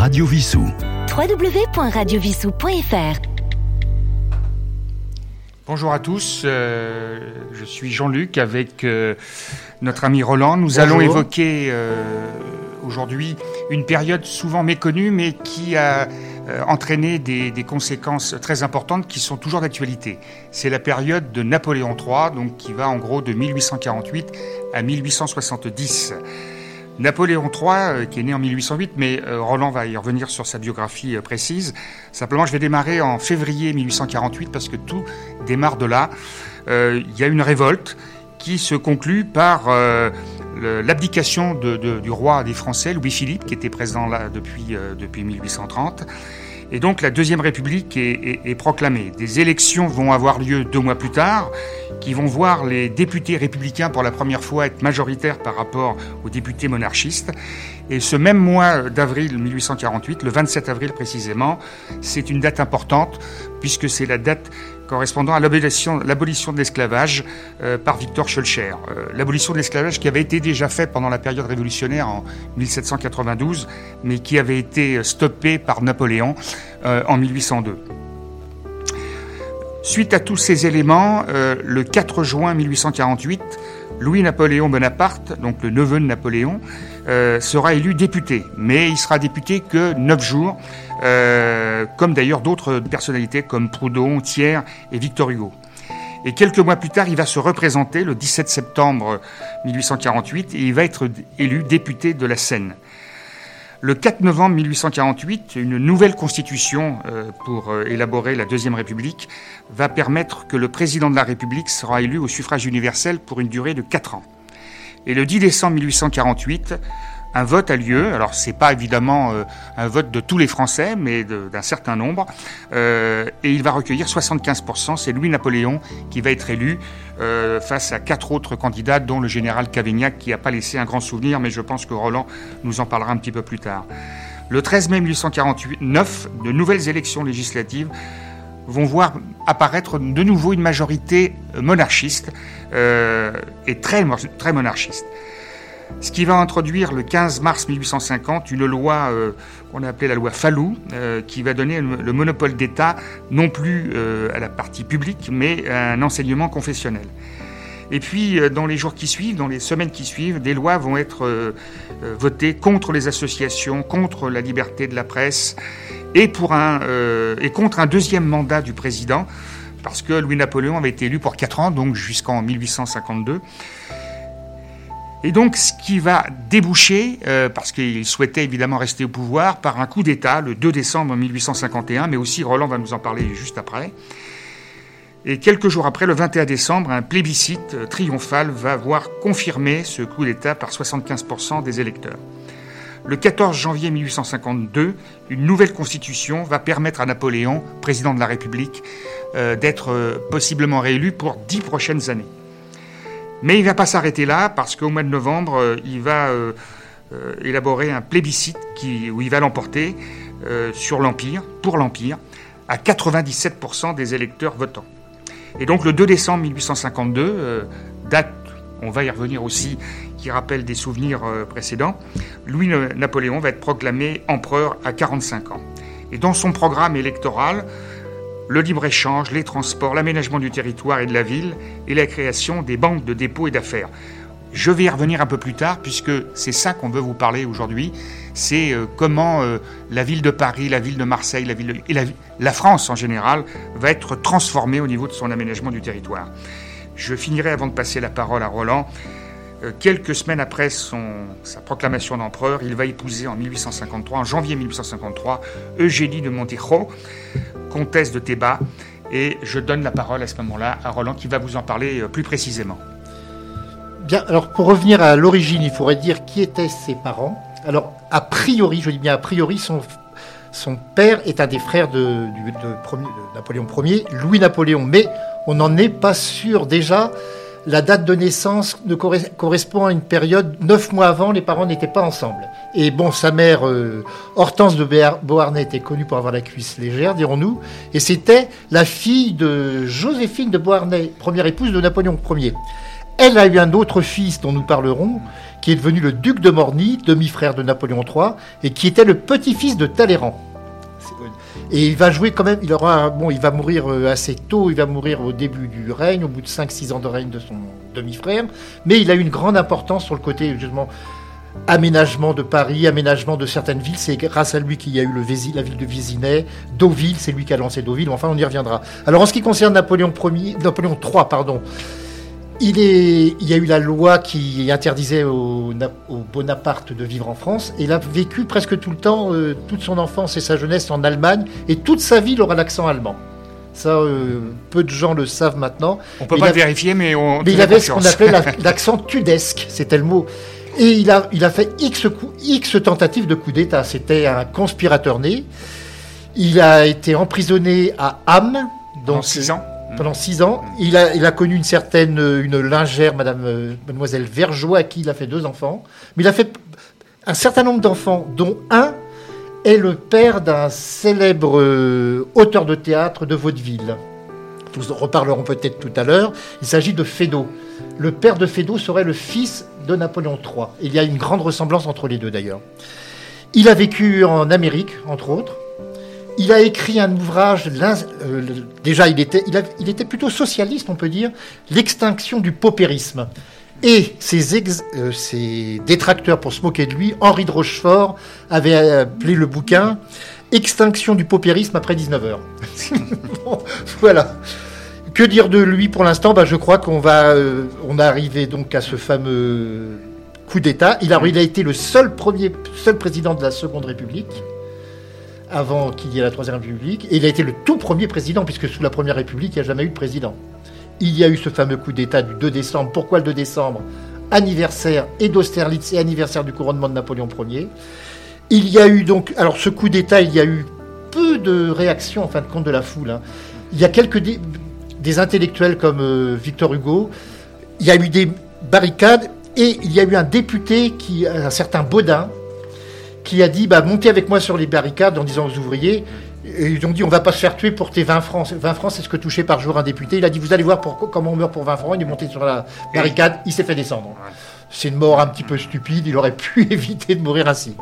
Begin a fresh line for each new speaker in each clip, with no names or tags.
Radio Vissou.
www.radiovissou.fr
Bonjour à tous, euh, je suis Jean-Luc avec euh, notre ami Roland. Nous allons évoquer euh, aujourd'hui une période souvent méconnue mais qui a entraîné des, des, conséquences très importantes qui sont toujours d'actualité. C'est la période de Napoléon III, donc qui va en gros de 1848 à 1870. Napoléon III, euh, qui est né en 1808, mais euh, Roland va y revenir sur sa biographie euh, précise. Simplement, je vais démarrer en février 1848 parce que tout démarre de là. Il y a une révolte qui se conclut par l'abdication du roi des Français, Louis-Philippe, qui était président là depuis, depuis 1830. Et donc la Deuxième République est, proclamée. Des élections vont avoir lieu deux mois plus tard, qui vont voir les députés républicains pour la première fois être majoritaires par rapport aux députés monarchistes. Et ce même mois d'avril 1848, le 27 avril précisément, c'est une date importante, puisque c'est la date correspondant à l'abolition de l'esclavage euh, par Victor Schulcher. Euh, l'abolition de l'esclavage qui avait été déjà faite pendant la période révolutionnaire en 1792, mais qui avait été stoppée par Napoléon euh, en 1802. Suite à tous ces éléments, le 4 juin 1848, Louis-Napoléon Bonaparte, donc le neveu de Napoléon, sera élu député. Mais il sera député que neuf jours, euh, comme d'ailleurs d'autres personnalités comme Proudhon, Thiers et Victor Hugo. Et quelques mois plus tard, il va se représenter le 17 septembre 1848 et il va être élu député de la Seine. Le 4 novembre 1848, une nouvelle constitution euh, pour euh, élaborer la Deuxième République va permettre que le président de la République sera élu au suffrage universel pour une durée de 4 ans. Et le 10 décembre 1848, un vote a lieu. Alors c'est pas évidemment euh, un vote de tous les Français, mais d'un certain nombre, euh, et il va recueillir 75%. C'est Louis Napoléon qui va être élu euh, face à quatre autres candidats, dont le général Cavaignac, qui n'a pas laissé un grand souvenir, mais je pense que Roland nous en parlera un petit peu plus tard. Le 13 mai 1849, de nouvelles élections législatives vont voir apparaître de nouveau une majorité monarchiste et très, très monarchiste ce qui va introduire le 15 mars 1850 une loi euh, qu'on a appelée la loi Fallou, euh, qui va donner le monopole d'État non plus euh, à la partie publique, mais à un enseignement confessionnel. Et puis, dans les jours qui suivent, dans les semaines qui suivent, des lois vont être votées contre les associations, contre la liberté de la presse et, pour un, et contre un deuxième mandat du président, parce que Louis-Napoléon avait été élu pour 4 ans, donc jusqu'en 1852. Et donc, ce qui va déboucher, euh, parce qu'il souhaitait évidemment rester au pouvoir, par un coup d'État le 2 décembre 1851, mais aussi Roland va nous en parler juste après. Et quelques jours après, le 21 décembre, un plébiscite triomphal va voir confirmer ce coup d'État par 75% des électeurs. Le 14 janvier 1852, une nouvelle constitution va permettre à Napoléon, président de la République, euh, d'être euh, possiblement réélu pour dix prochaines années. Mais il ne va pas s'arrêter là parce qu'au mois de novembre, euh, il va euh, euh, élaborer un plébiscite où il va l'emporter sur l'Empire, pour l'Empire, à 97% des électeurs votants. Et donc le 2 décembre 1852, date, on va y revenir aussi, qui rappelle des souvenirs précédents, Louis-Napoléon va être proclamé empereur à 45 ans. Et dans son programme électoral, le libre-échange, les transports, l'aménagement du territoire et de la ville et la création des banques de dépôt et d'affaires. Je vais y revenir un peu plus tard puisque c'est ça qu'on veut vous parler aujourd'hui. C'est euh, comment euh, la ville de Paris, la ville de Marseille, la ville et la, France en général va être transformée au niveau de son aménagement du territoire. Je finirai avant de passer la parole à Roland. Euh, quelques semaines après son, sa proclamation d'empereur, il va épouser en 1853, en janvier 1853, Eugénie de Montejo, comtesse de Théba. Et je donne la parole à ce moment-là à Roland qui va vous en parler euh, plus précisément.
Bien, alors pour revenir à l'origine, il faudrait dire qui étaient ses parents. Alors, a priori, je dis bien a priori, son, son père est un des frères de, de Napoléon Ier, Louis-Napoléon, mais on n'en est pas sûr déjà la date de naissance ne correspond à une période neuf mois avant, les parents n'étaient pas ensemble. Et bon, sa mère, euh, Hortense de Beauharnais, était connue pour avoir la cuisse légère, dirons-nous, et c'était la fille de Joséphine de Beauharnais, première épouse de Napoléon Ier. elle a eu un autre fils dont nous parlerons, qui est devenu le duc de Morny, demi-frère de Napoléon III, et qui était le petit-fils de Talleyrand. Et il va jouer quand même, il aura, bon, il va mourir euh, assez tôt, il va mourir au début du règne, au bout de 5-6 ans de règne de son demi-frère, mais il a une grande importance sur le côté, justement, aménagement de Paris, aménagement de certaines villes. C'est grâce à lui qu'il y a eu la ville de Vésinet, Deauville, c'est lui qui a lancé Deauville. Enfin, on y reviendra. Alors, en ce qui concerne Napoléon, Ier, Napoléon III, pardon, il, est, il y a eu la loi qui interdisait au, Bonaparte de vivre en France. Et il a vécu presque tout le temps, euh, toute son enfance et sa jeunesse en Allemagne. Et toute sa vie, il aura l'accent allemand. Ça, euh, peu de gens le savent maintenant.
On peut pas le vérifier, mais on.
Mais il avait ce qu'on appelait l'accent tudesque, c'était le mot. Et il a, il a fait X, X tentatives de coup d'État. C'était un conspirateur né. Il a été emprisonné à Ham.
Donc, six ans
pendant six ans. Il a, connu une certaine une lingère, Madame euh, Mademoiselle Vergeot, à qui il a fait deux enfants. Mais il a fait un certain nombre d'enfants, dont un est le père d'un célèbre euh, auteur de théâtre de vaudeville. Nous en reparlerons peut-être tout à l'heure. Il s'agit de Fédot. Le père de Fédot serait le fils de Napoléon III. Il y a une grande ressemblance entre les deux d'ailleurs. Il a vécu en Amérique, entre autres. Il a écrit un ouvrage, euh, déjà il était, plutôt socialiste, on peut dire, L'extinction du paupérisme. Et euh, ses, détracteurs, pour se moquer de lui, Henri de Rochefort avait appelé le bouquin Extinction du paupérisme après 19h. voilà. Que dire de lui pour l'instant? Bah, Je crois qu'on va, euh, on arrivé donc à ce fameux coup d'État. Il a, il a été le seul, premier, seul président de la Seconde République avant qu'il y ait la Troisième République. Et il a été le tout premier président, puisque sous la Première République, il n'y a jamais eu de président. Il y a eu ce fameux coup d'État du 2 décembre. Pourquoi le 2 décembre? Anniversaire et d'Austerlitz et anniversaire du couronnement de Napoléon Ier. Il y a eu donc, alors ce coup d'État, il y a eu peu de réactions en fin de compte de la foule. Hein. Il y a quelques des intellectuels comme euh, Victor Hugo. Il y a eu des barricades et il y a eu un député qui, un certain Baudin, qui a dit bah, montez avec moi sur les barricades en disant aux ouvriers. Et ils ont dit on va pas se faire tuer pour tes 20 francs. 20 francs, c'est ce que touchait par jour un député. Il a dit vous allez voir comment on meurt pour 20 francs. Il est monté sur la barricade, il s'est fait descendre. C'est une mort un petit peu stupide, il aurait pu éviter de mourir ainsi.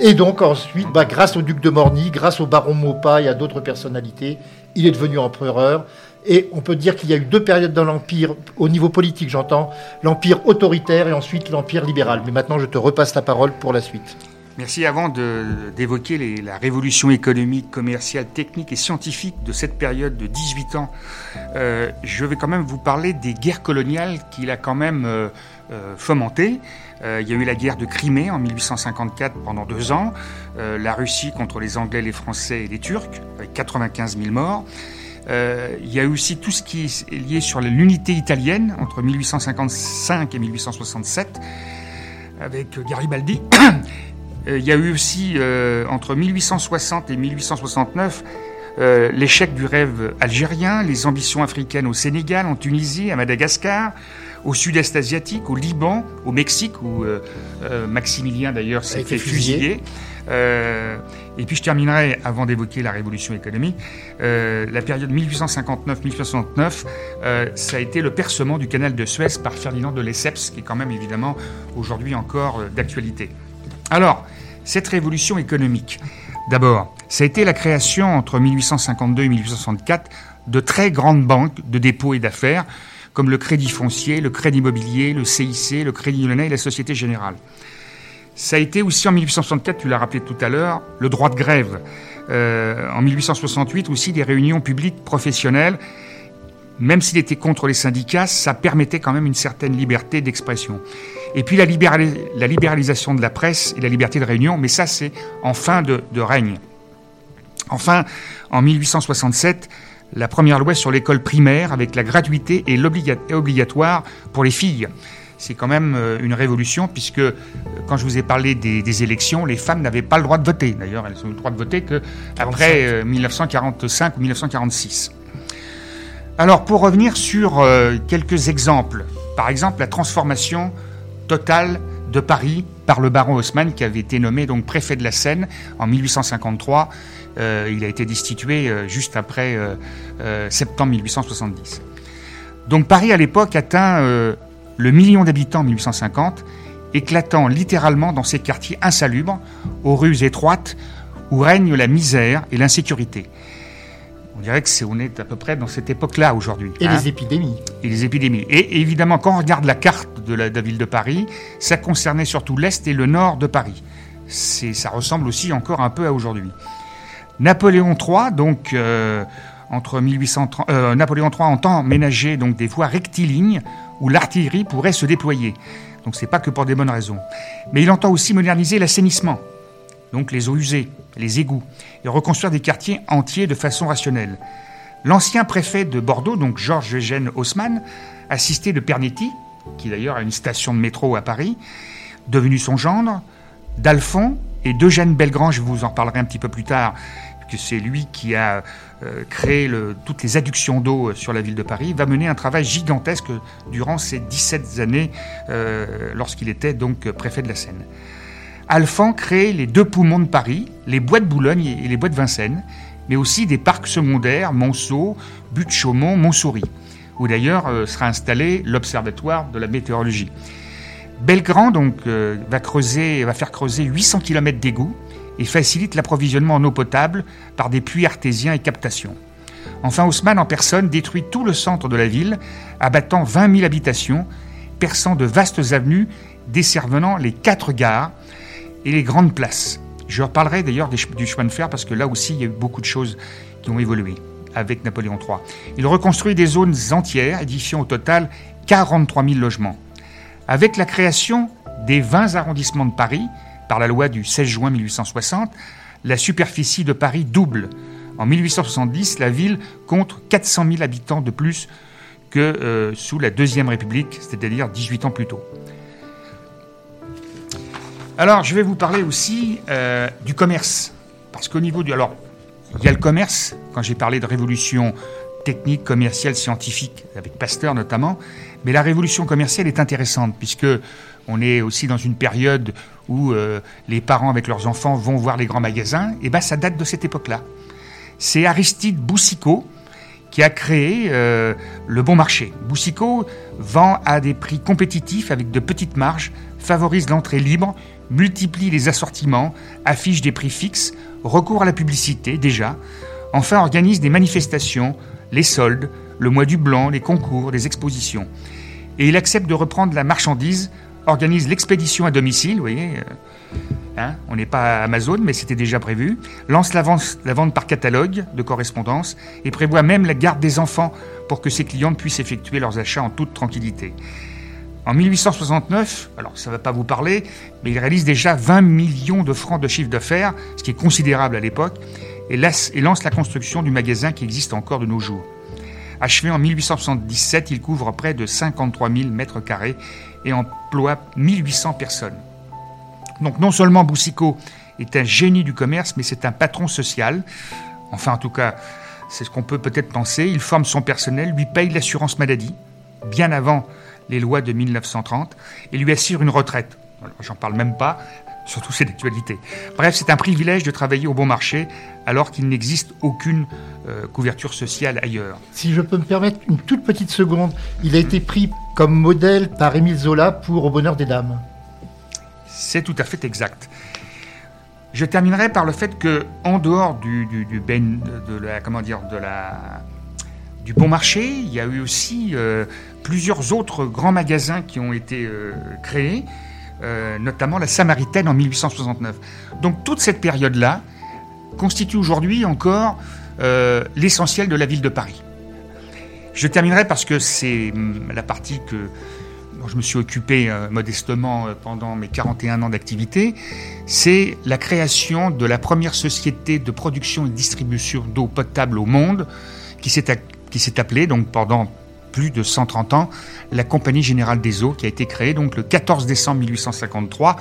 Et donc ensuite, bah, grâce au duc de Morny, grâce au baron Maupas et à d'autres personnalités, il est devenu empereur. Et on peut dire qu'il y a eu deux périodes dans l'Empire, au niveau politique j'entends, l'Empire autoritaire et ensuite l'Empire libéral. Mais maintenant je te repasse la parole pour la suite.
Merci. Avant d'évoquer la révolution économique, commerciale, technique et scientifique de cette période de 18 ans, euh, je vais quand même vous parler des guerres coloniales qu'il a quand même euh, euh, fomentées. il y a eu la guerre de Crimée en 1854 pendant deux ans, la Russie contre les Anglais, les Français et les Turcs, avec 95 000 morts. il y a aussi tout ce qui est lié sur l'unité italienne entre 1855 et 1867 avec Garibaldi. Euh, il y a eu aussi, euh, entre 1860 et 1869, euh, l'échec du rêve algérien, les ambitions africaines au Sénégal, en Tunisie, à Madagascar, au sud-est asiatique, au Liban, au Mexique, où Maximilien d'ailleurs s'est fait fusiller. et puis je terminerai, avant d'évoquer la révolution économique, la période 1859-1869, ça a été le percement du canal de Suez par Ferdinand de Lesseps, qui est quand même évidemment aujourd'hui encore d'actualité. Alors, cette révolution économique, d'abord, ça a été la création entre 1852 et 1864 de très grandes banques de dépôt et d'affaires, comme le Crédit foncier, le Crédit immobilier, le CIC, le Crédit lyonnais et la Société Générale. Ça a été aussi en 1864, tu l'as rappelé tout à l'heure, le droit de grève. Euh, en 1868 aussi des réunions publiques professionnelles même s'il était contre les syndicats, ça permettait quand même une certaine liberté d'expression. Et puis la, libéralisation de la presse et la liberté de réunion, mais ça c'est en fin de, règne. Enfin, en 1867, la première loi sur l'école primaire avec la gratuité et l'obligatoire pour les filles. C'est quand même euh, une révolution puisque euh, quand je vous ai parlé des, élections, les femmes n'avaient pas le droit de voter. D'ailleurs, elles ont eu le droit de voter qu'après 1945 euh, ou 1946. Alors pour revenir sur quelques exemples, par exemple la transformation totale de Paris par le baron Haussmann qui avait été nommé donc préfet de la Seine en 1853. Euh, il a été destitué euh, juste après septembre 1870. Donc Paris à l'époque atteint le million d'habitants en 1850, éclatant littéralement dans ces quartiers insalubres, aux rues étroites, où règne la misère et l'insécurité. On dirait que c'est on est à peu près dans cette époque-là aujourd'hui.
Et
hein.
les épidémies.
Et les épidémies. Et évidemment, quand on regarde la carte de la, de la ville de Paris, ça concernait surtout l'est et le nord de Paris. C'est, ça ressemble aussi encore un peu à aujourd'hui. Napoléon III, donc euh, entre 1830, euh, Napoléon III entend ménager donc des voies rectilignes où l'artillerie pourrait se déployer. Donc c'est pas que pour des bonnes raisons. Mais il entend aussi moderniser l'assainissement, donc les eaux usées, les égouts, et reconstruire des quartiers entiers de façon rationnelle. L'ancien préfet de Bordeaux, donc Georges Eugène Haussmann, assisté de Pernetti, qui d'ailleurs a une station de métro à Paris, devenu son gendre, d'Alphon et d'Eugène Belgrand, je vous en parlerai un petit peu plus tard, que c'est lui qui a euh, créé le, toutes les adductions d'eau sur la ville de Paris, va mener un travail gigantesque durant ces 17 années euh, lorsqu'il était donc préfet de la Seine. Alphand crée les deux poumons de Paris, les bois de Boulogne et les bois de Vincennes, mais aussi des parcs secondaires, Monceau, Butte Chaumont, Montsouris, où d'ailleurs euh, sera installé l'observatoire de la météorologie. Belgrand donc euh, va creuser, va faire creuser 800 km d'égouts et facilite l'approvisionnement en eau potable par des puits artésiens et captations. Enfin, Haussmann en personne détruit tout le centre de la ville, abattant 20 000 habitations, perçant de vastes avenues desservant les quatre gares et les grandes places. Je reparlerai d'ailleurs du chemin de fer parce que là aussi il y a eu beaucoup de choses qui ont évolué avec Napoléon III. Il reconstruit des zones entières, édifiant au total 43 000 logements. Avec la création des 20 arrondissements de Paris, par la loi du 16 juin 1860, la superficie de Paris double. En 1870, la ville compte 400 000 habitants de plus que euh, sous la Deuxième République, c'est-à-dire 18 ans plus tôt. Alors, je vais vous parler aussi euh, du commerce. Parce qu'au niveau du. Alors, il y a le commerce, quand j'ai parlé de révolution technique, commerciale, scientifique, avec Pasteur notamment, mais la révolution commerciale est intéressante, puisque on est aussi dans une période où euh, les parents avec leurs enfants vont voir les grands magasins, et ben ça date de cette époque-là. C'est Aristide Boussicot qui a créé euh, le bon marché. Boussicot vend à des prix compétitifs avec de petites marges, favorise l'entrée libre, multiplie les assortiments, affiche des prix fixes, recourt à la publicité déjà, enfin organise des manifestations, les soldes, le mois du blanc, les concours, les expositions. Et il accepte de reprendre la marchandise, organise l'expédition à domicile, vous voyez, euh, hein, on n'est pas Amazon, mais c'était déjà prévu, lance la vente, la vente par catalogue de correspondance et prévoit même la garde des enfants pour que ses clients puissent effectuer leurs achats en toute tranquillité. En 1869, alors ça ne va pas vous parler, mais il réalise déjà 20 millions de francs de chiffre d'affaires, ce qui est considérable à l'époque, et, et lance la construction du magasin qui existe encore de nos jours. Achevé en 1877, il couvre près de 53 000 mètres carrés et emploie 1800 personnes. Donc non seulement Boussicot est un génie du commerce, mais c'est un patron social. Enfin, en tout cas, c'est ce qu'on peut peut-être penser. Il forme son personnel, lui paye l'assurance maladie, bien avant les lois de 1930, et lui assure une retraite. J'en parle même pas, surtout c'est d'actualité. Bref, c'est un privilège de travailler au bon marché, alors qu'il n'existe aucune euh, couverture sociale ailleurs.
Si je peux me permettre une toute petite seconde, il a été pris comme modèle par Émile Zola pour Au bonheur des dames.
C'est tout à fait exact. Je terminerai par le fait que, en dehors du, du, du ben- de la, comment dire, de la, du bon marché, il y a eu aussi euh, plusieurs autres grands magasins qui ont été euh, créés, euh, notamment la Samaritaine en 1869. Donc toute cette période-là constitue aujourd'hui encore l'essentiel de la ville de Paris. Je terminerai parce que c'est hum, la partie que dont je me suis occupé modestement pendant mes 41 ans d'activité, c'est la création de la première société de production et distribution d'eau potable au monde, qui s'est qui s'est appelée donc pendant plus de 130 ans la Compagnie Générale des Eaux, qui a été créée donc le 14 décembre 1853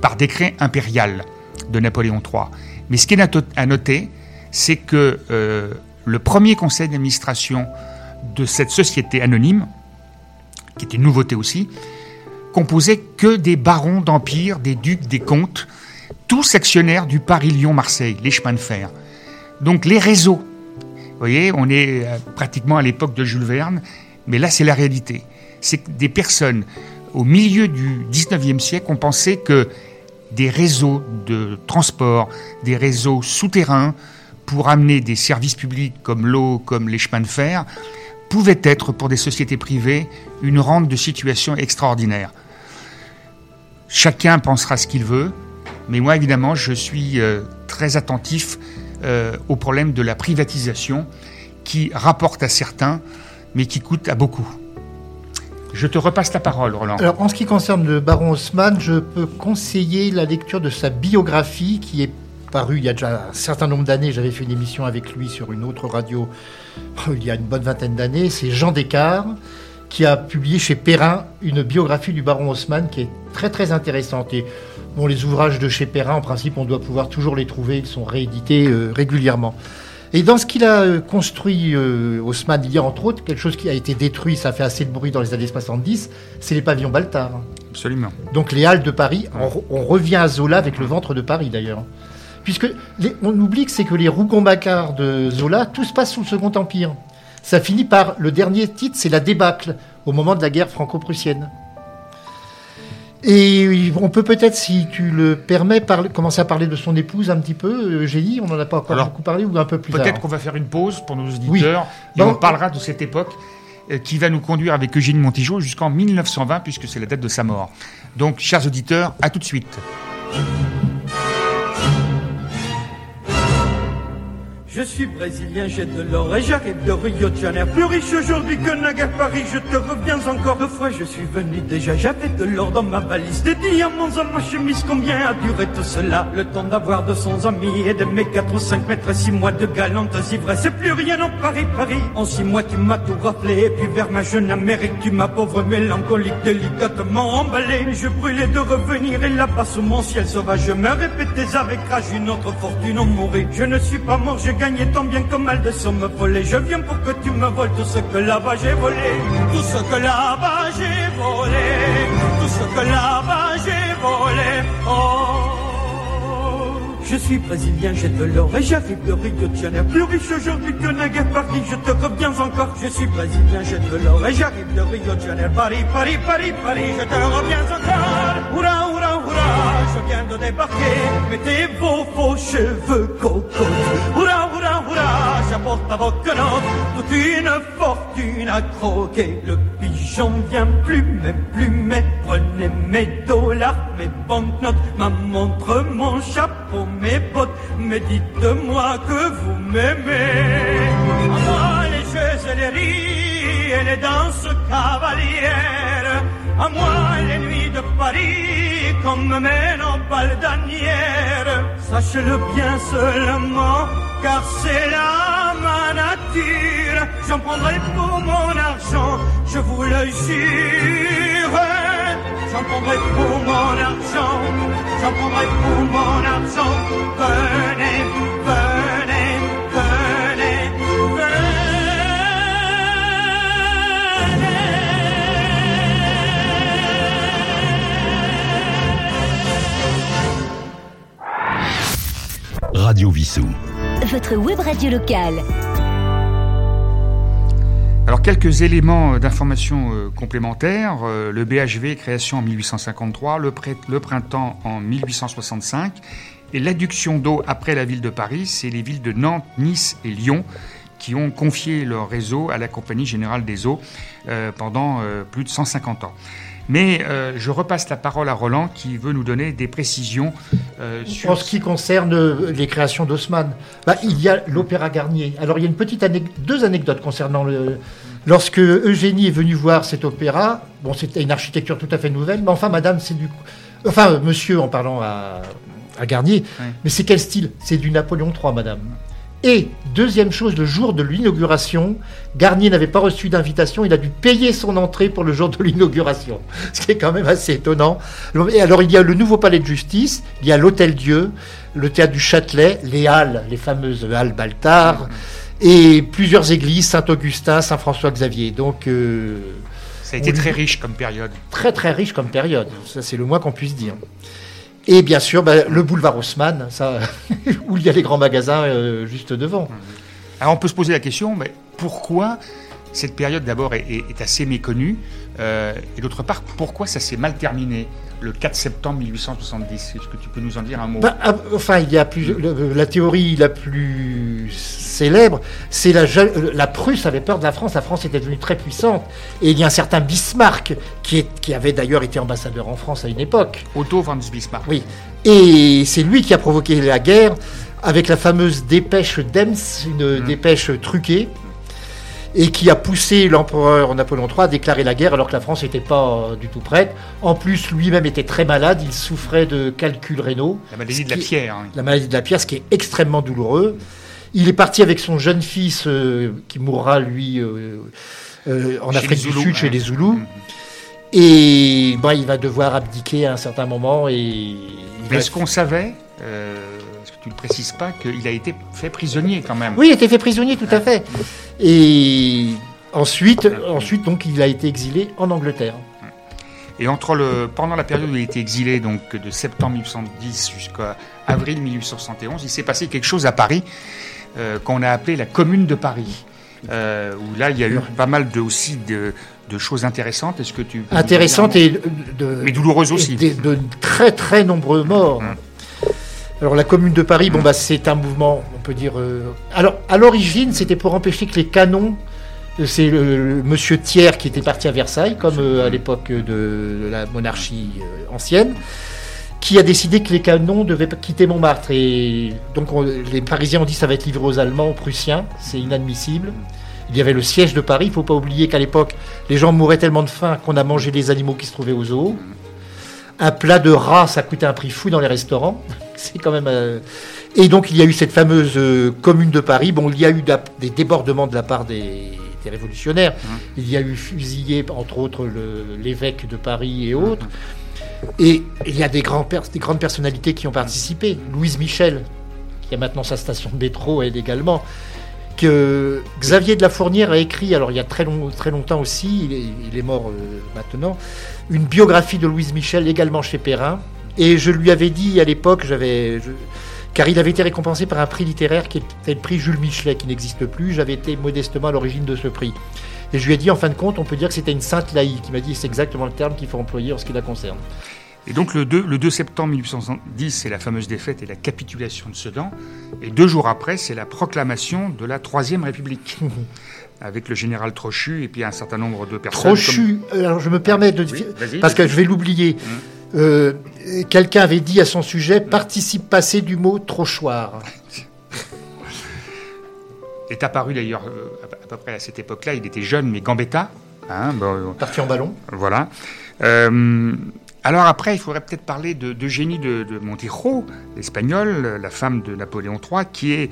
par décret impérial de Napoléon III. Mais ce qui est à noter, c'est que euh, le premier conseil d'administration de cette société anonyme, qui était une nouveauté aussi, composait que des barons d'empire, des ducs, des comtes, tous actionnaires du Paris-Lyon-Marseille, les chemins de fer. Donc les réseaux, vous voyez, on est euh, pratiquement à l'époque de Jules Verne, mais là c'est la réalité. c'est que des personnes au milieu du 19e siècle ont pensé que des réseaux de transport, des réseaux souterrains pour amener des services publics comme l'eau, comme les chemins de fer, pouvaient être pour des sociétés privées une rente de situation extraordinaire. Chacun pensera ce qu'il veut, mais moi évidemment je suis euh, très attentif euh, au problème de la privatisation qui rapporte à certains, mais qui coûte à beaucoup. Je te repasse la parole, Roland.
Alors, en ce qui concerne le baron Haussmann, je peux conseiller la lecture de sa biographie qui est parue il y a déjà un certain nombre d'années. J'avais fait une émission avec lui sur une autre radio il y a une bonne vingtaine d'années. C'est Jean Descartes qui a publié chez Perrin une biographie du baron Haussmann qui est très très intéressante. Et bon, les ouvrages de chez Perrin, en principe, on doit pouvoir toujours les trouver. Ils sont réédités euh, régulièrement. Et dans ce qu'il a euh, construit, euh, Haussmann, il y a entre autres quelque chose qui a été détruit, ça fait assez de bruit dans les années 70, c'est les pavillons Baltard.
Absolument.
Donc les halles de Paris, on, revient à Zola avec le ventre de Paris d'ailleurs. Puisque on oublie que c'est que les Rougon-Macquart de Zola, tout se passe sous le Second Empire. Ça finit par, le dernier titre, c'est la débâcle, au moment de la guerre franco-prussienne. Et on peut peut-être, si tu le permets, commencer à parler de son épouse un petit peu, Eugénie. On n'en a pas encore beaucoup parlé ou un peu plus
Peut-être qu'on va faire une pause pour nos auditeurs et on parlera de cette époque euh, qui va nous conduire avec Eugénie Montijo jusqu'en 1920 puisque c'est la date de sa mort. Donc, chers auditeurs, à tout de suite.
Je suis brésilien, j'ai de l'or et j'arrive de Rio de Janeiro. Plus riche aujourd'hui que naguère Paris, je te reviens encore deux fois. Je suis venu déjà, j'avais de l'or dans ma valise, des diamants dans ma chemise. Combien a duré tout cela? Le temps d'avoir 200 amis et de mes 4 ou 5 mètres et 6 mois de galantes ivresses. C'est plus rien en Paris, Paris. En 6 mois, tu m'as tout rappelé. Et puis vers ma jeune Amérique, tu m'as pauvre mélancolique délicatement emballé. Je brûlais de revenir et là-bas sous mon ciel sauvage, je me répétais avec rage une autre fortune en mourir. Je ne suis pas mort, j'ai gagné tant bien que mal de sommes volées. Je viens pour que tu me voles tout ce que là-bas j'ai volé. Tout ce que là-bas j'ai volé. Tout ce que là-bas j'ai volé. Oh. Je suis brésilien, j'ai de l'or et j'arrive de Rio de Janeiro. Plus riche aujourd'hui que naguère Paris, je te reviens encore. Je suis brésilien, j'ai de l'or et j'arrive de Rio de Janeiro. Paris, Paris, Paris, Paris, je te reviens encore. Oura, oura, oura, je viens de débarquer. Mettez vos faux cheveux coco. Quenottes toute une fortune à croquer. Le pigeon vient plus, même plus, mais prenez mes dollars, mes banknotes, ma montre, mon chapeau mes potes, mais dites-moi que vous m'aimez. À moi les jeux et les rires et les danses cavalières, à moi les nuits de Paris comme me mènent en baldanière. Sachez-le bien seulement, car c'est là ma nature. J'en prendrai pour mon argent, je vous le jure. J'en prendrai pour mon argent, j'en prendrai pour mon argent. Venez, venez, venez,
venez. Radio Vissou.
Votre web radio locale.
Alors quelques éléments d'information euh, complémentaires. Euh, le BHV, création en 1853, le, printemps en 1865, et l'adduction d'eau après la ville de Paris, c'est les villes de Nantes, Nice et Lyon qui ont confié leur réseau à la Compagnie Générale des Eaux euh, pendant plus de 150 ans. Mais euh, je repasse la parole à Roland qui veut nous donner des précisions
euh, sur... En ce qui concerne euh, les créations d'Haussmann, bah, il y a l'Opéra Garnier. Alors il y a une petite deux anecdotes concernant le... Lorsque Eugénie est venue voir cet opéra, bon c'était une architecture tout à fait nouvelle, mais enfin madame c'est du... Enfin monsieur en parlant à, à Garnier, mais c'est quel style? C'est du Napoléon III madame. Et deuxième chose, le jour de l'inauguration, Garnier n'avait pas reçu d'invitation, il a dû payer son entrée pour le jour de l'inauguration, ce qui est quand même assez étonnant. Et alors il y a le nouveau palais de justice, il y a l'Hôtel Dieu, le théâtre du Châtelet, les halles, les fameuses halles Baltard, et plusieurs églises, Saint-Augustin, Saint-François-Xavier. Donc euh,
ça a été très riche comme période.
Très très riche comme période, ça c'est le moins qu'on puisse dire. Et bien sûr, bah, le boulevard Haussmann, où il y a les grands magasins euh, juste devant.
Alors on peut se poser la question, mais pourquoi cette période d'abord est assez méconnue, euh, et d'autre part, pourquoi ça s'est mal terminé? Le 4 septembre 1870 Est-ce que tu peux nous en dire un mot?
Ben, ah, enfin, il y a plus, le- la théorie la plus célèbre, c'est la, ja- la Prusse avait peur de la France. La France était devenue très puissante. Et il y a un certain Bismarck, qui, est- qui avait d'ailleurs été ambassadeur en France à une époque.
Otto von Bismarck.
Oui. Et c'est lui qui a provoqué la guerre avec la fameuse dépêche d'Ems, une dépêche truquée, et qui a poussé l'empereur Napoléon III à déclarer la guerre alors que la France n'était pas euh, du tout prête. En plus, lui-même était très malade, il souffrait de calculs rénaux.
La maladie de la pierre. hein.
la maladie de la pierre, ce qui est extrêmement douloureux. Il est parti avec son jeune fils euh, qui mourra, lui, euh, euh, en
Chez
Afrique du Sud, chez
hein.
les Zoulous.
Mhm.
Et bah, il va devoir abdiquer à un certain moment. Et
est-ce qu'on savait, tu ne précises pas, qu'il a été fait prisonnier quand même
Oui, il a été fait prisonnier, tout à fait. Et ensuite, ensuite, donc, il a été exilé en Angleterre.
Et entre le, pendant la période où il a été exilé, donc de septembre 1810 jusqu'à avril 1871, il s'est passé quelque chose à Paris euh, qu'on a appelé la Commune de Paris. Euh, où là, il y a eu pas mal de, aussi de, de choses intéressantes. Est-ce que tu peux nous
Intéressante
dire un
et de,
mais douloureuse aussi.
de, de très très nombreux morts.
Hum.
Alors la Commune de Paris, bon bah c'est un mouvement, on peut dire. euh, Alors à l'origine, c'était pour empêcher que les canons. euh, C'est le, monsieur Thiers qui était parti à Versailles, comme euh, à l'époque de la monarchie euh, ancienne, qui a décidé que les canons devaient quitter Montmartre. Et donc on- les Parisiens ont dit ça va être livré aux Allemands, aux Prussiens, c'est inadmissible. Il y avait le siège de Paris. Il ne faut pas oublier qu'à l'époque, les gens mouraient tellement de faim qu'on a mangé les animaux qui se trouvaient aux zoos. Un plat de rat, ça coûtait un prix fou dans les restaurants. C'est quand même. euh, Et donc, il y a eu cette fameuse euh, commune de Paris. Bon, il y a eu des débordements de la part des, des révolutionnaires. Il y a eu fusillé, entre autres, l'évêque de Paris et autres. Et il y a des, grands pers- des grandes personnalités qui ont participé. Louise Michel, qui a maintenant sa station de métro, elle également. Que Xavier de la Fournière a écrit, alors il y a très, long- très longtemps aussi, il est, il est mort euh, maintenant, une biographie de Louise Michel également chez Perrin. Et je lui avais dit à l'époque, j'avais, car il avait été récompensé par un prix littéraire qui était le prix Jules Michelet, qui n'existe plus. J'avais été modestement à l'origine de ce prix. Et je lui ai dit, en fin de compte, on peut dire que c'était une sainte laïque. Il m'a dit, c'est exactement le terme qu'il faut employer en ce qui la concerne.
Et donc le 2, le 2 septembre 1870, c'est la fameuse défaite et la capitulation de Sedan. Et deux jours après, c'est la proclamation de la Troisième République, avec le général Trochu et puis un certain nombre de personnes.
Trochu, alors je me permets de...
Oui,
parce que je vais l'oublier. Euh, Quelqu'un avait dit à son sujet, participe passé du mot trochoir.
est apparu d'ailleurs euh, à peu près à cette époque-là. Il était jeune, mais Gambetta. hein, bon,
Parti en ballon.
Voilà. Euh, alors après, il faudrait peut-être parler de- d'Eugénie de, de Montijo, l'espagnole, la femme de Napoléon III, qui est,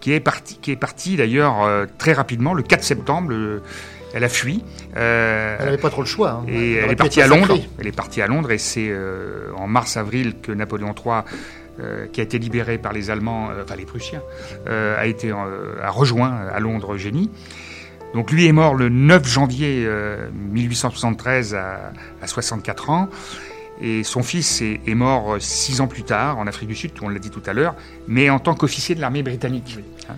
qui est partie, qui est partie d'ailleurs euh, très rapidement, le 4 septembre. Elle a fui. Euh,
Elle n'avait pas trop le choix. hein.
et
Elle
est partie à Londres. Elle est partie à Londres et c'est euh, en mars-avril que Napoléon III, euh, qui a été libéré par les Allemands, enfin les Prussiens, a été a rejoint à Londres Eugénie. Donc lui est mort le 9 janvier euh, 1873 à, à 64 ans. Et son fils est, est mort euh, six ans plus tard en Afrique du Sud, on l'a dit tout à l'heure, mais en tant qu'officier de l'armée britannique. Hein.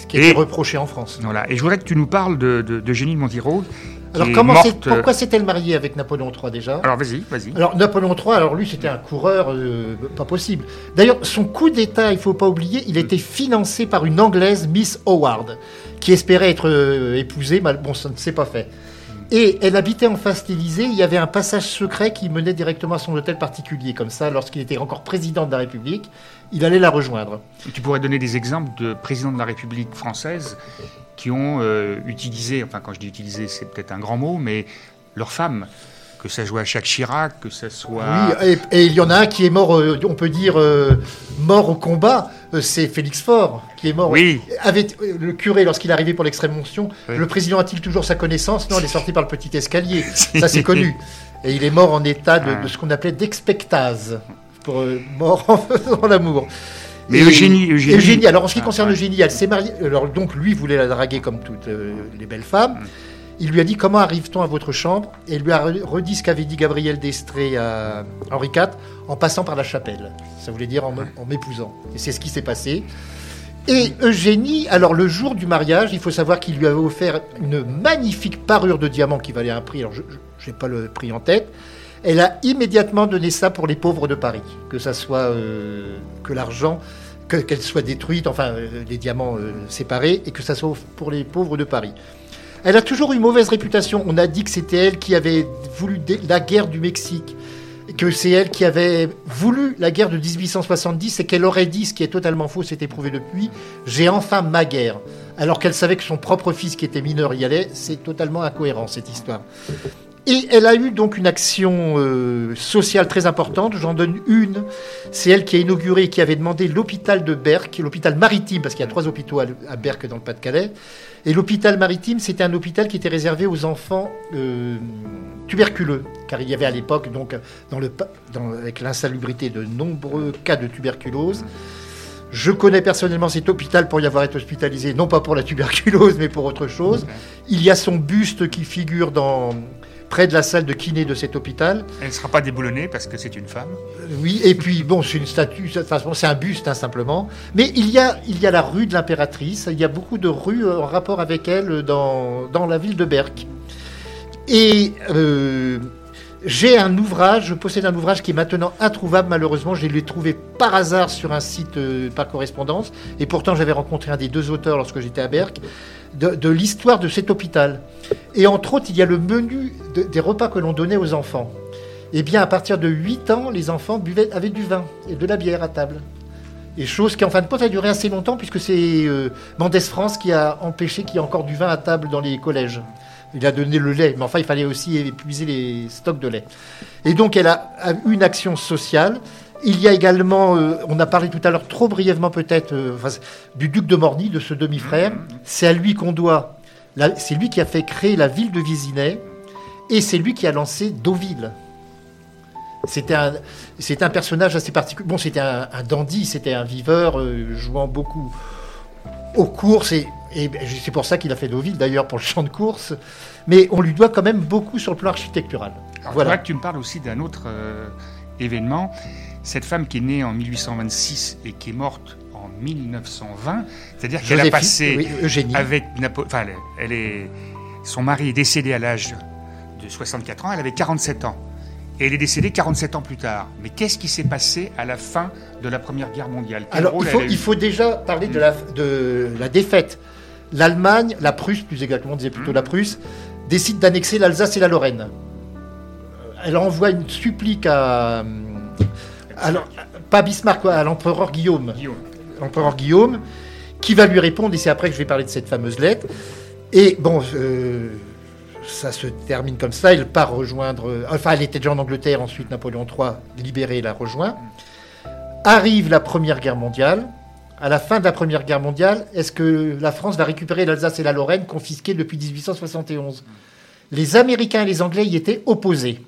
Ce qui était reproché en France.
Voilà. Et je voudrais que tu nous parles de, de, d'Eugénie de
Alors
est
comment
morte, euh,
pourquoi s'est-elle mariée avec Napoléon III déjà?
Alors vas-y, vas-y.
Alors Napoléon III, alors lui c'était un coureur euh, pas possible. D'ailleurs son coup d'État, il faut pas oublier, il était financé par une Anglaise, Miss Howard, qui espérait être euh, épousée, mais bon ça ne s'est pas fait. Et elle habitait en face d'Élysée, il y avait un passage secret qui menait directement à son hôtel particulier. Comme ça, lorsqu'il était encore président de la République, il allait la rejoindre.
Tu pourrais donner des exemples de présidents de la République française qui ont euh, utilisé, enfin quand je dis utiliser c'est peut-être un grand mot, mais leurs femmes, que ça soit Jacques Chirac, que ça soit...
Oui, et, et il y en a un qui est mort, euh, on peut dire, euh, mort au combat, euh, c'est Félix Faure, qui est mort.
Oui.
Avait, le curé, lorsqu'il est arrivé pour l'extrême onction,
Oui.
le président a-t-il toujours sa connaissance? Non, il est sorti par le petit escalier. Ça, c'est connu. Et il est mort en état de,
Ah.
de ce qu'on appelait d'expectase, pour mort en faisant l'amour.
Mais
Et-
Eugénie- Eugénie-
alors en ce qui
Ah,
concerne
ouais.
Eugénie, elle s'est mariée. Alors donc lui voulait la draguer comme toutes les belles femmes. Il lui a dit comment arrive-t-on à votre chambre? Et il lui a re- redit ce qu'avait dit Gabriel d'Estrée à Henri IV en passant par la chapelle. Ça voulait dire en m'épousant. Et c'est ce qui s'est passé. Et Eugénie, alors le jour du mariage, il faut savoir qu'il lui avait offert une magnifique parure de diamants qui valait un prix, alors je n'ai pas le prix en tête. Elle a immédiatement donné ça pour les pauvres de Paris, que ça soit euh, que l'argent, qu'elle soit détruite, enfin euh, les diamants euh, séparés, et que ça soit pour les pauvres de Paris. Elle a toujours eu mauvaise réputation. On a dit que c'était elle qui avait voulu la guerre du Mexique, que c'est elle qui avait voulu la guerre de 1870 et qu'elle aurait dit, ce qui est totalement faux, c'est éprouvé depuis, j'ai enfin ma guerre. Alors qu'elle savait que son propre fils qui était mineur y allait, c'est totalement incohérent cette histoire. Et elle a eu donc une action euh, sociale très importante. J'en donne une. C'est elle qui a inauguré, qui avait demandé l'hôpital de Berck, l'hôpital maritime, parce qu'il y a trois hôpitaux à, Berck dans le Pas-de-Calais. Et l'hôpital maritime, c'était un hôpital qui était réservé aux enfants euh, tuberculeux, car il y avait à l'époque, donc, dans le, avec l'insalubrité, de nombreux cas de tuberculose. Je connais personnellement cet hôpital pour y avoir été hospitalisé, non pas pour la tuberculose, mais pour autre chose. Il y a son buste qui figure dans, près de la salle de kiné de cet hôpital.
Elle ne sera pas déboulonnée parce que c'est une femme.
Oui, et puis bon, c'est une statue, c'est un buste hein, simplement. Mais il y, a, il y a la rue de l'impératrice, il y a beaucoup de rues en rapport avec elle dans, dans la ville de Berck. Et euh, j'ai un ouvrage, je possède un ouvrage qui est maintenant introuvable malheureusement. Je l'ai trouvé par hasard sur un site euh, par correspondance. Et pourtant j'avais rencontré un des deux auteurs lorsque j'étais à Berck de, l'histoire de cet hôpital. Et entre autres, il y a le menu des repas que l'on donnait aux enfants. Eh bien, à partir de 8 ans, les enfants buvaient, avaient du vin et de la bière à table. Et chose qui, en fin de compte, a duré assez longtemps, puisque c'est euh, Mendès France qui a empêché qu'il y ait encore du vin à table dans les collèges. Il a donné le lait, mais enfin, il fallait aussi épuiser les stocks de lait. Et donc, elle a, eu une action sociale. Il y a également, euh, on a parlé tout à l'heure trop brièvement peut-être, euh, du duc de Morny, de ce demi-frère. C'est à lui qu'on doit, c'est lui qui a fait créer la ville de Vésinet, et c'est lui qui a lancé Deauville. C'était un, un personnage assez particulier. Bon, c'était un, dandy, c'était un viveur, euh, jouant beaucoup aux courses, et, c'est pour ça qu'il a fait Deauville, d'ailleurs, pour le champ de course. Mais on lui doit quand même beaucoup sur le plan architectural.
voilà. que tu me parles aussi d'un autre événement cette femme qui est née en 1826 et qui est morte en 1920, c'est-à-dire qu'elle a passé avec Napoléon. Enfin, elle est, son mari est décédé à l'âge de 64 ans, elle avait 47 ans. Et elle est décédée 47 ans plus tard. Mais qu'est-ce qui s'est passé à la fin de la Première Guerre mondiale?
Alors, il faut, il faut, déjà parler de la, de la défaite. L'Allemagne, la Prusse plus exactement, on disait plutôt la Prusse, décide d'annexer l'Alsace et la Lorraine. Elle envoie une supplique à, alors, pas Bismarck, à l'empereur Guillaume. L'empereur Guillaume, qui va lui répondre, et c'est après que je vais parler de cette fameuse lettre. Et bon, euh, ça se termine comme ça. Il part rejoindre. Euh, enfin, elle était déjà en Angleterre, ensuite Napoléon III, libéré, la rejoint. Arrive la Première Guerre mondiale. À la fin de la Première Guerre mondiale, est-ce que la France va récupérer l'Alsace et la Lorraine confisquées depuis 1871 Les Américains et les Anglais y étaient opposés.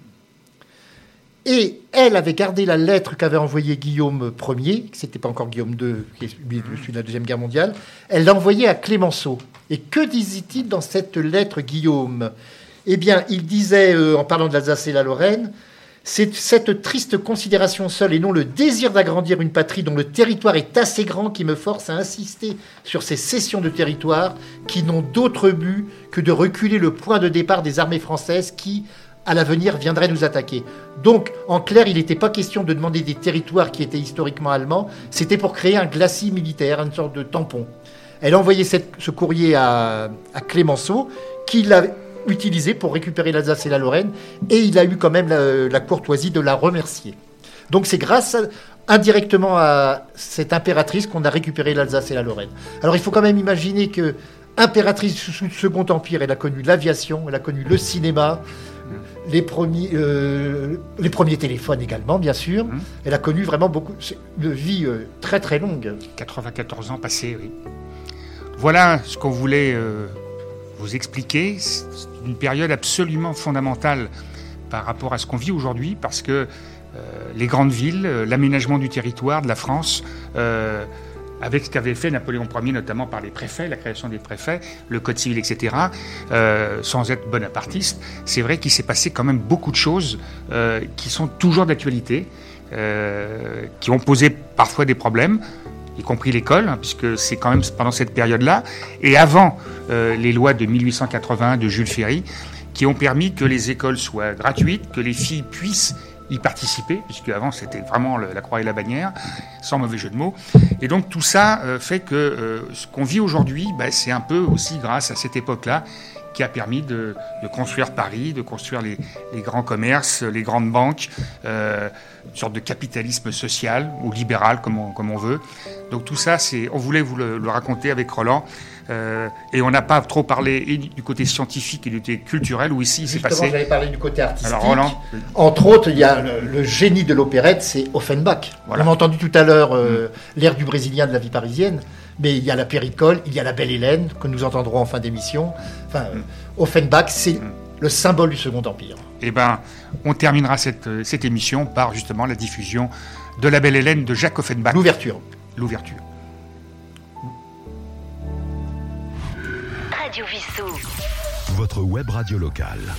Et elle avait gardé la lettre qu'avait envoyée Guillaume Ier, que c'était pas encore Guillaume II, qui est de la Deuxième Guerre mondiale. Elle l'a envoyée à Clémenceau. Et que disait-il dans cette lettre, Guillaume? Eh bien, il disait, euh, en parlant de l'Alsace et la Lorraine, c'est cette triste considération seule et non le désir d'agrandir une patrie dont le territoire est assez grand qui me force à insister sur ces cessions de territoire qui n'ont d'autre but que de reculer le point de départ des armées françaises qui, à l'avenir viendrait nous attaquer. Donc, en clair, il n'était pas question de demander des territoires qui étaient historiquement allemands, c'était pour créer un glacis militaire, une sorte de tampon. Elle a envoyé ce courrier à, Clémenceau, qui l'a utilisé pour récupérer l'Alsace et la Lorraine, et il a eu quand même la, courtoisie de la remercier. Donc c'est grâce indirectement à cette impératrice qu'on a récupéré l'Alsace et la Lorraine. Alors il faut quand même imaginer que impératrice sous le Second Empire, elle a connu l'aviation, elle a connu le cinéma, les premiers, euh, les premiers téléphones également, bien sûr. Hum. Elle a connu vraiment beaucoup, de vie euh, très très longue.
94 ans passés, oui. Voilà ce qu'on voulait euh, vous expliquer. C'est une période absolument fondamentale par rapport à ce qu'on vit aujourd'hui, parce que les grandes villes, l'aménagement du territoire de la France, avec ce qu'avait fait Napoléon Ier, notamment par les préfets, la création des préfets, le code civil, etc., euh, sans être bonapartiste, c'est vrai qu'il s'est passé quand même beaucoup de choses euh, qui sont toujours d'actualité, euh, qui ont posé parfois des problèmes, y compris l'école, hein, puisque c'est quand même pendant cette période-là, et avant les lois de 1881 de Jules Ferry, qui ont permis que les écoles soient gratuites, que les filles puissent y participer, puisque avant c'était vraiment la croix et la bannière, sans mauvais jeu de mots. Et donc tout ça euh, fait que euh, ce qu'on vit aujourd'hui, bah, c'est un peu aussi grâce à cette époque-là qui a permis de, construire Paris, de construire les, grands commerces, les grandes banques, euh, une sorte de capitalisme social ou libéral, comme on, veut. Donc tout ça, c'est, on voulait vous le raconter avec Roland. Euh, et on n'a pas trop parlé du côté scientifique et du côté culturel, où ici
c'est
passé.
j'avais parlé du côté artistique. Entre autres, il y a le, génie de l'opérette, c'est Offenbach. On a entendu tout à l'heure euh, mm. l'air du brésilien de la vie parisienne, mais il y a la péricole, il y a la belle Hélène, que nous entendrons en fin d'émission. Enfin, mm. Offenbach, c'est mm. le symbole du Second Empire.
Eh bien, on terminera cette, cette émission par justement la diffusion de la belle Hélène de Jacques Offenbach.
L'ouverture.
L'ouverture.
Votre web radio locale.